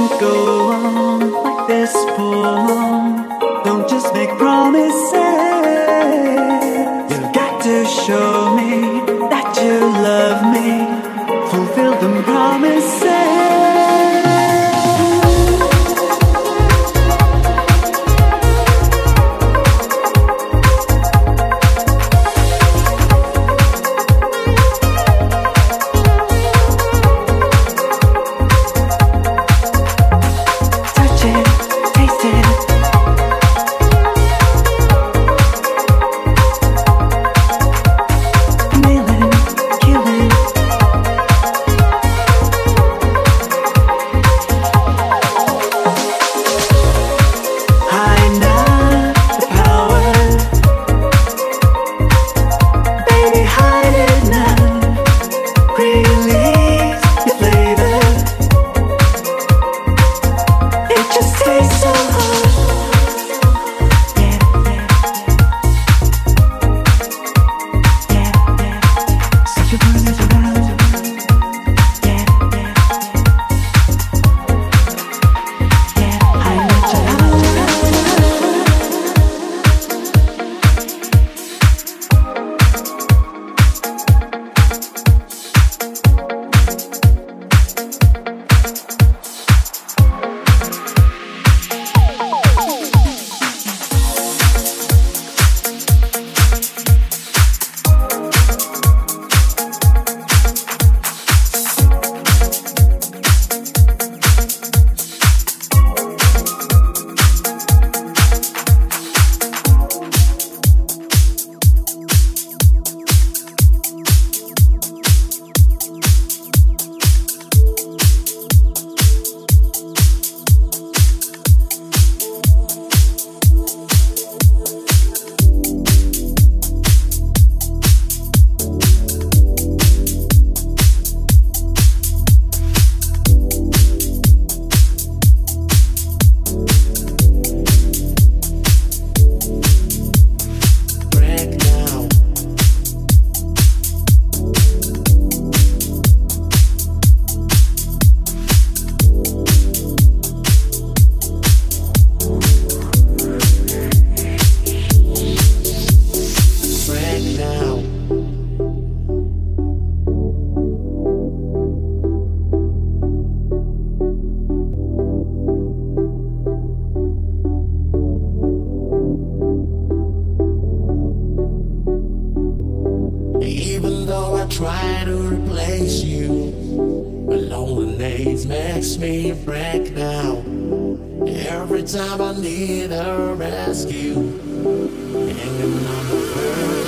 Can't go on like this for long. Don't just make promises. You got to show me that you love me. Fulfill them promises. Makes me break down every time I need a rescue. And I'm the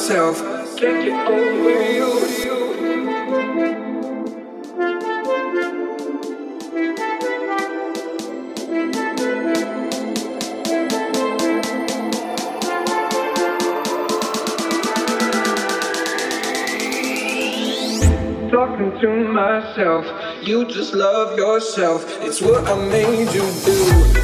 myself. Can't get over you. talking to myself. You just love yourself. It's what I made you do.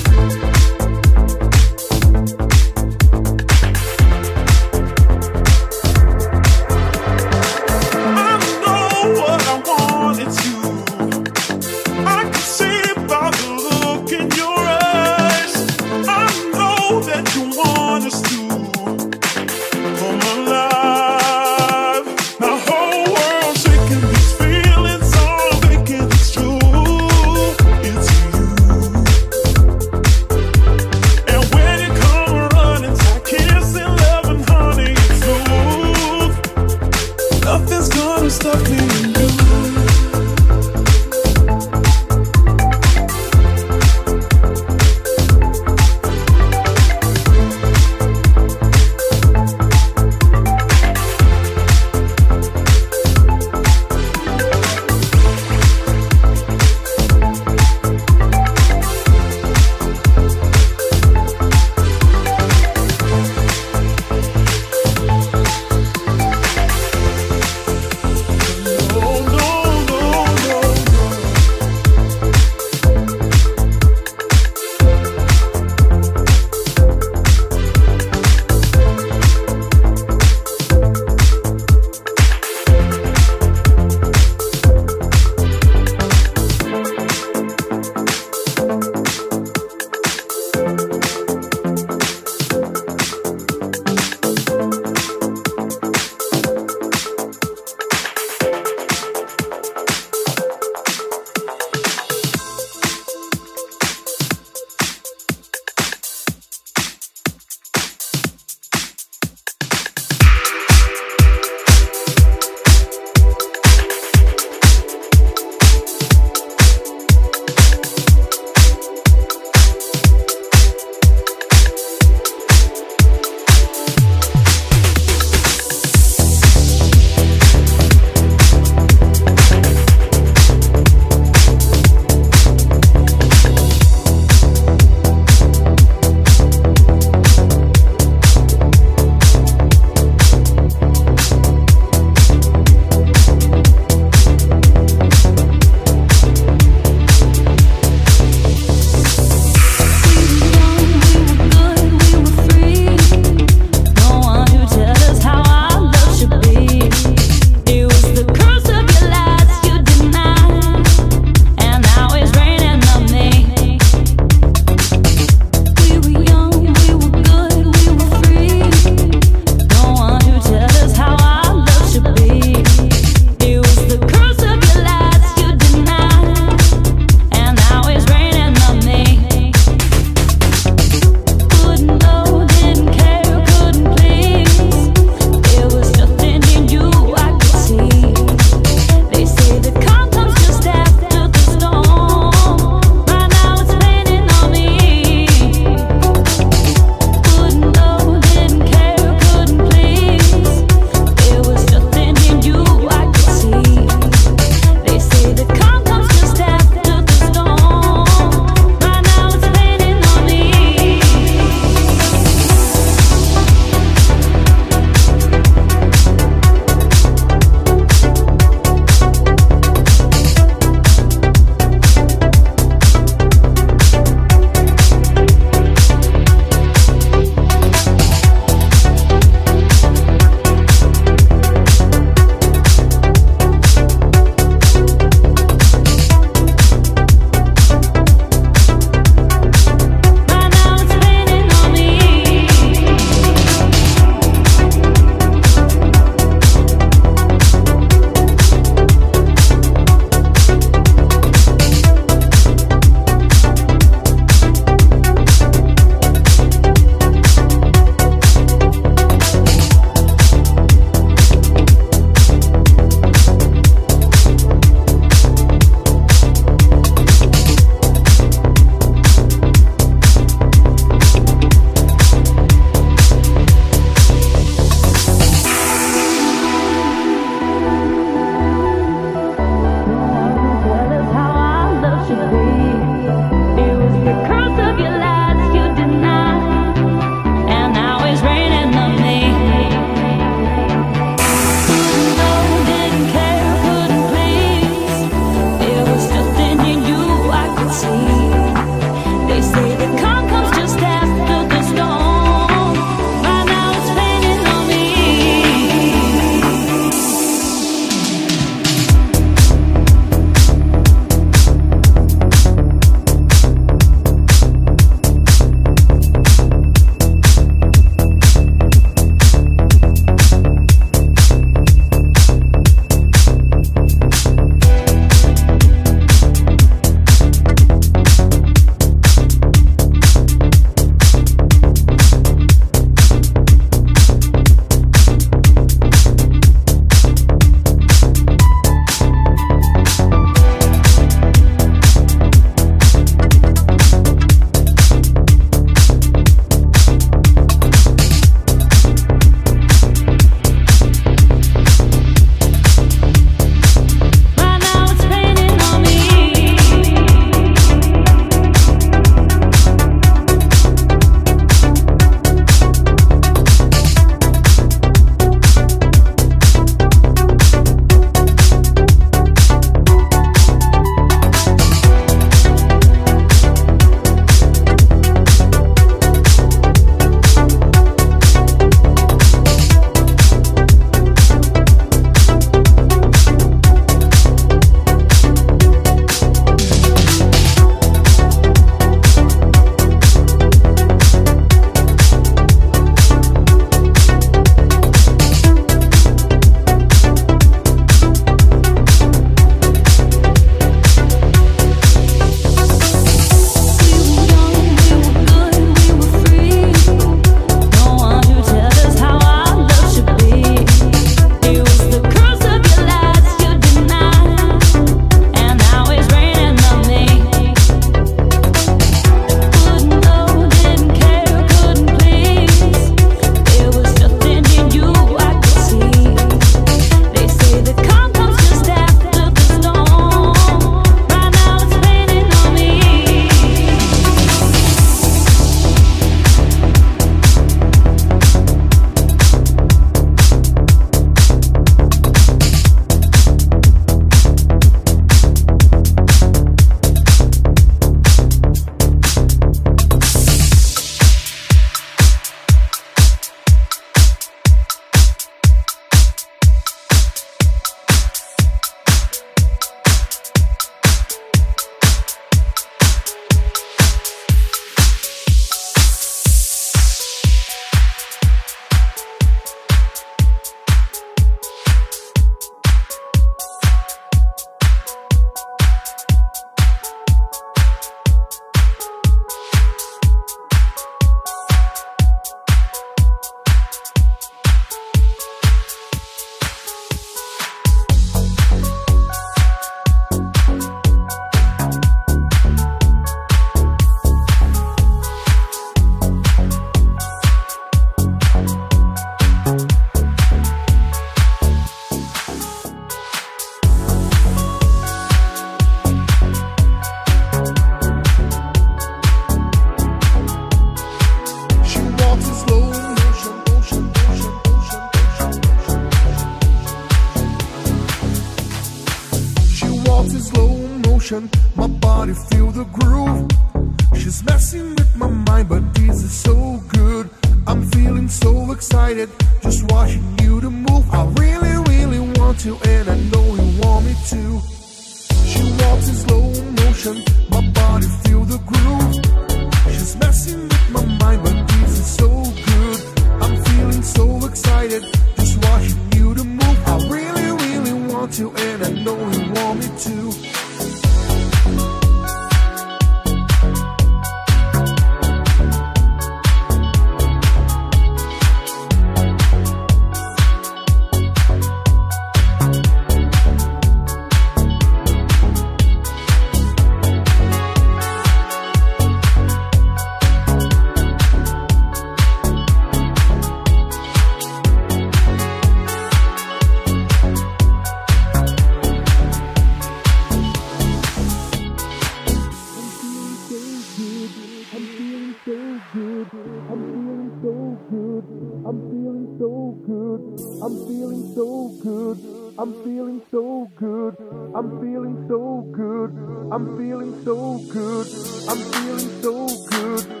I'm feeling so good. I'm feeling so good. I'm feeling so good. I'm feeling so good. I'm feeling so good. I'm feeling so good.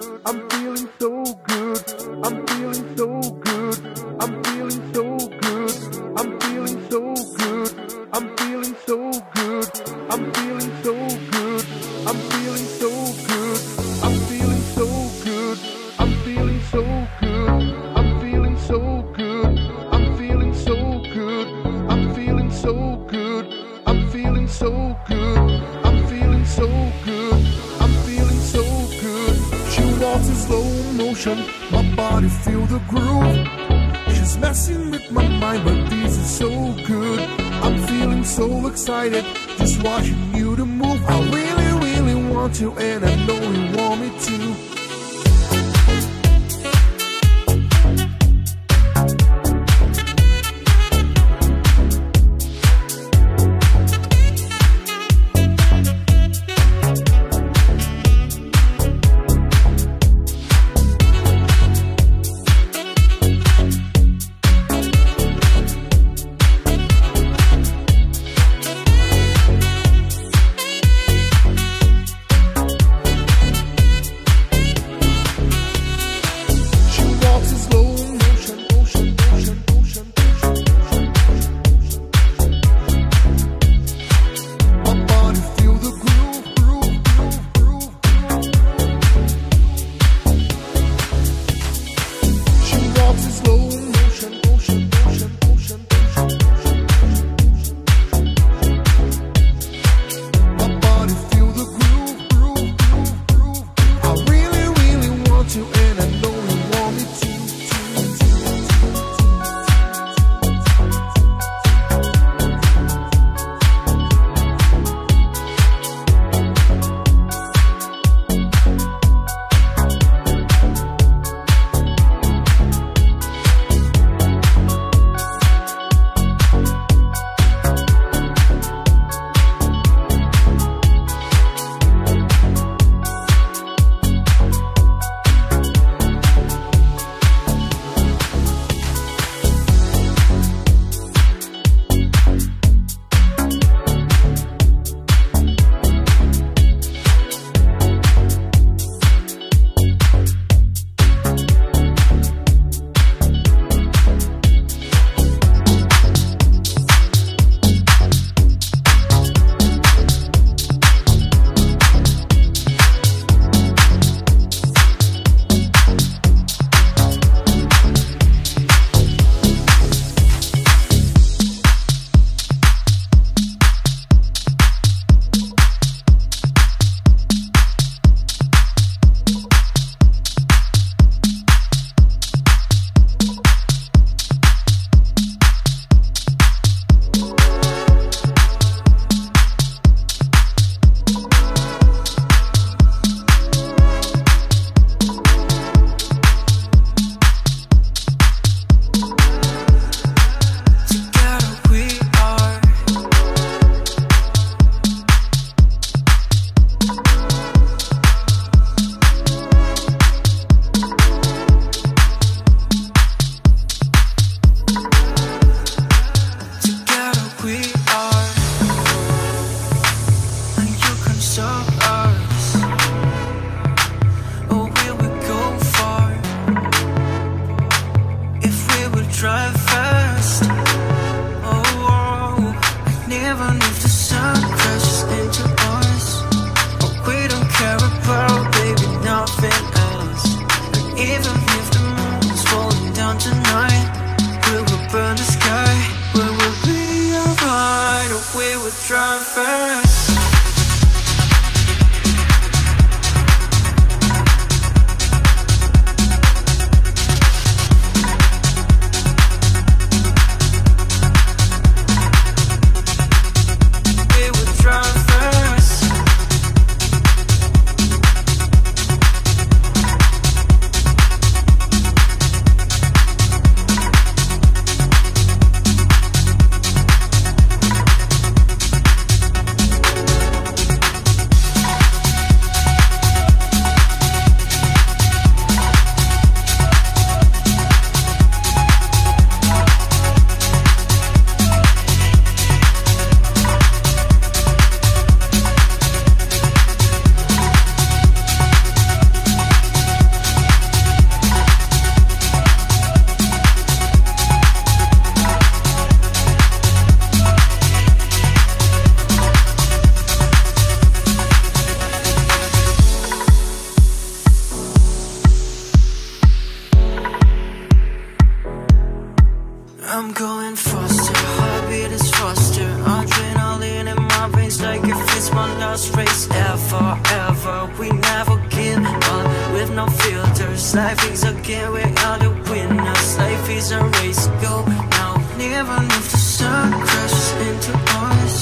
I'm going faster, heartbeat is faster. Adrenaline in my veins like if it's my last race ever, ever. We never give up with no filters. Life is a game, we are the winners. Life is a race, go now. Never if the sun crashes into us.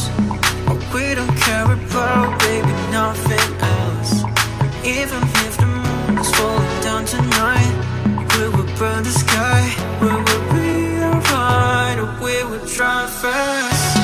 We don't care about, baby, nothing else. Even if the moon is falling down tonight, we will burn the sky. We will be We will try fast.